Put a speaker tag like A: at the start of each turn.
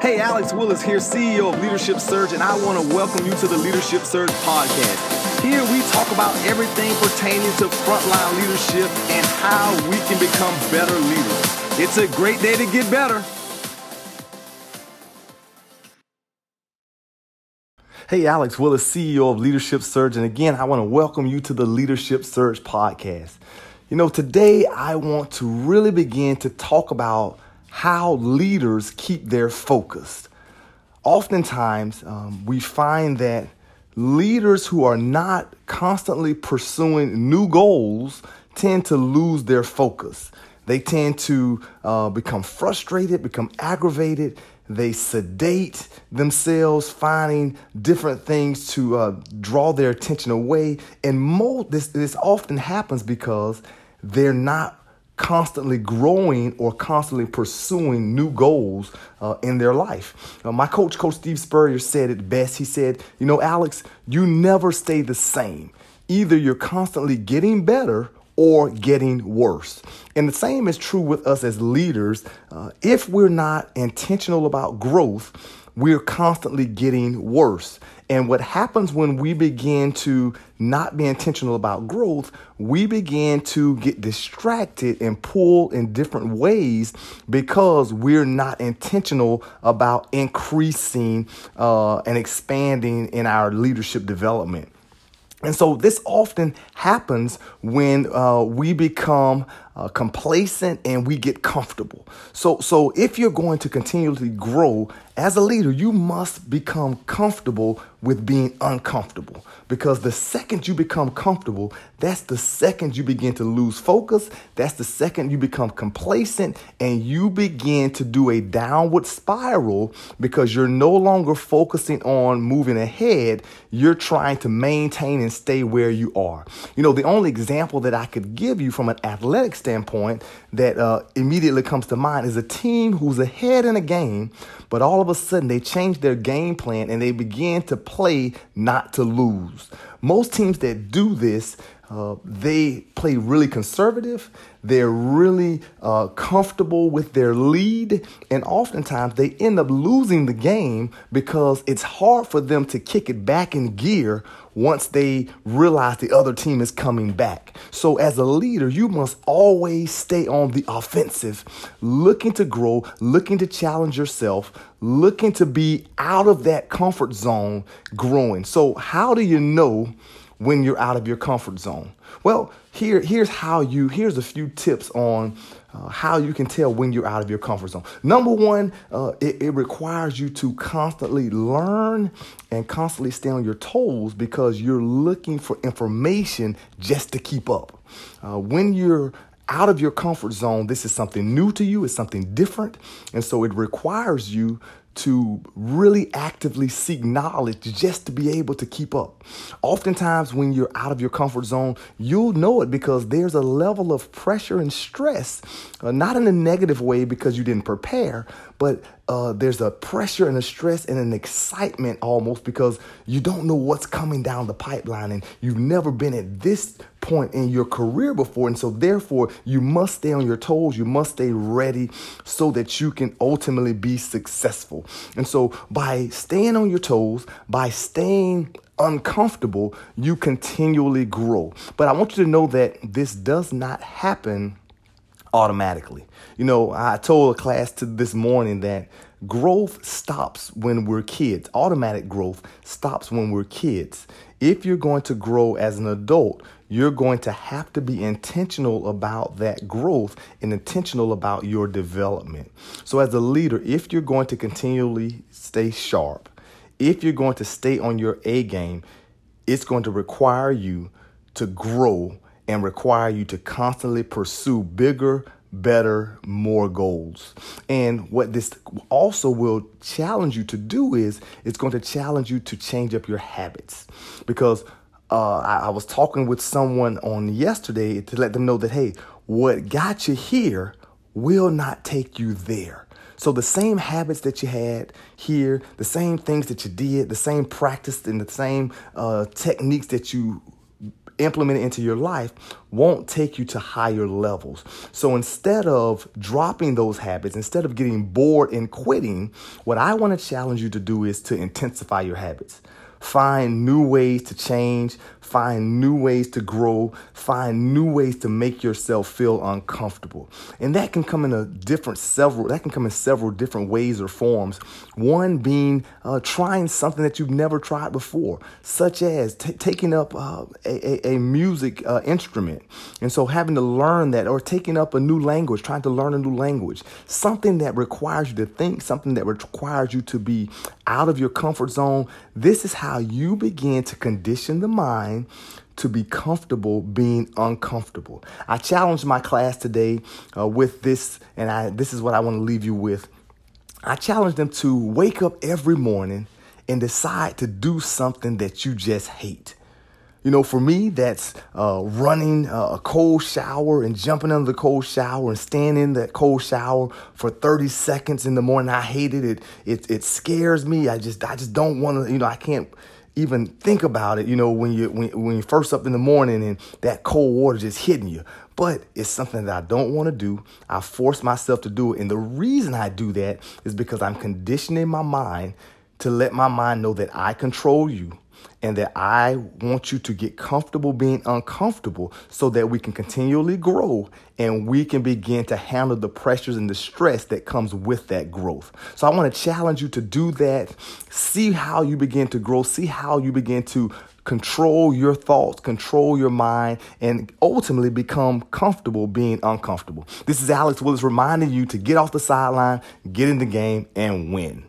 A: Hey, Alex Willis here, CEO of Leadership Surge, and I want to welcome you to the Leadership Surge podcast. Here we talk about everything pertaining to frontline leadership and how we can become better leaders. It's a great day to get better. Hey, Alex Willis, CEO of Leadership Surge, and again, I want to welcome you to the Leadership Surge podcast. You know, today I want to really begin to talk about how leaders keep their focus. Oftentimes, um, we find that leaders who are not constantly pursuing new goals tend to lose their focus. They tend to uh, become frustrated, become aggravated. They sedate themselves, finding different things to uh, draw their attention away. And this, this often happens because they're not constantly growing or constantly pursuing new goals uh, in their life. Uh, my coach, Coach Steve Spurrier, said it best. He said, You know, Alex, you never stay the same. Either you're constantly getting better or getting worse. And the same is true with us as leaders. Uh, if we're not intentional about growth, we're constantly getting worse. And what happens when we begin to not be intentional about growth, we begin to get distracted and pull in different ways because we're not intentional about increasing uh, and expanding in our leadership development. And so this often happens when uh, we become uh, complacent and we get comfortable. So, so if you're going to continually grow as a leader, you must become comfortable with being uncomfortable. Because the second you become comfortable, that's the second you begin to lose focus. That's the second you become complacent and you begin to do a downward spiral because you're no longer focusing on moving ahead. You're trying to maintain and stay where you are. You know, the only example that I could give you from an athletic standpoint that uh, immediately comes to mind is a team who's ahead in a game, but all of a sudden they change their game plan and they begin to play not to lose. Most teams that do this, uh, they play really conservative. They're really uh, comfortable with their lead. And oftentimes they end up losing the game because it's hard for them to kick it back in gear once they realize the other team is coming back. So, as a leader, you must always stay on the offensive, looking to grow, looking to challenge yourself, looking to be out of that comfort zone growing. So, how do you know? When you're out of your comfort zone? Well, here, here's how you, here's a few tips on uh, how you can tell when you're out of your comfort zone. Number one, uh, it, it, requires you to constantly learn and constantly stay on your toes because you're looking for information just to keep up. Uh, when you're out of your comfort zone, this is something new to you, it's something different. And so it requires you to really actively seek knowledge just to be able to keep up. Oftentimes, when you're out of your comfort zone, you'll know it because there's a level of pressure and stress, uh, not in a negative way because you didn't prepare, but uh, there's a pressure and a stress and an excitement almost because you don't know what's coming down the pipeline and you've never been at this point in your career before. And so, therefore, you must stay on your toes, you must stay ready so that you can ultimately be successful. And so, by staying on your toes, by staying uncomfortable, you continually grow. But I want you to know that this does not happen automatically. You know, I told a class to this morning that growth stops when we're kids. Automatic growth stops when we're kids. If you're going to grow as an adult, you're going to have to be intentional about that growth and intentional about your development. So, as a leader, if you're going to continually stay sharp, if you're going to stay on your A game, it's going to require you to grow and require you to constantly pursue bigger, better, more goals. And what this also will challenge you to do is it's going to challenge you to change up your habits because uh, I, I was talking with someone on yesterday to let them know that hey, what got you here will not take you there. So the same habits that you had here, the same things that you did, the same practice and the same uh, techniques that you implement it into your life won't take you to higher levels. So instead of dropping those habits, instead of getting bored and quitting, what I want to challenge you to do is to intensify your habits. Find new ways to change, find new ways to grow, find new ways to make yourself feel uncomfortable. And that can come in a different several that can come in several different ways or forms. One being uh, trying something that you've never tried before, such as t- taking up uh, a, a, music uh, instrument. And so having to learn that or taking up a new language, trying to learn a new language, something that requires you to think, something that requires you to be out of your comfort zone. This is how you begin to condition the mind to be comfortable being uncomfortable. I challenged my class today uh, with this, and I, this is what I want to leave you with. I challenged them to wake up every morning and decide to do something that you just hate. You know, for me, that's uh, running uh, a cold shower and jumping under the cold shower and standing in that cold shower for 30 seconds in the morning. I hate it. It it, scares me. I just I just don't want to. You know, I can't even think about it, you know, when you when, when you're first up in the morning and that cold water just hitting you. But it's something that I don't want to do. I force myself to do it. And the reason I do that is because I'm conditioning my mind to let my mind know that I control you and that I want you to get comfortable being uncomfortable so that we can continually grow and we can begin to handle the pressures and the stress that comes with that growth. So I want to challenge you to do that. See how you begin to grow, see how you begin to control your thoughts, control your mind, and ultimately become comfortable being uncomfortable. This is Alex Willis reminding you to get off the sideline, get in the game, and win.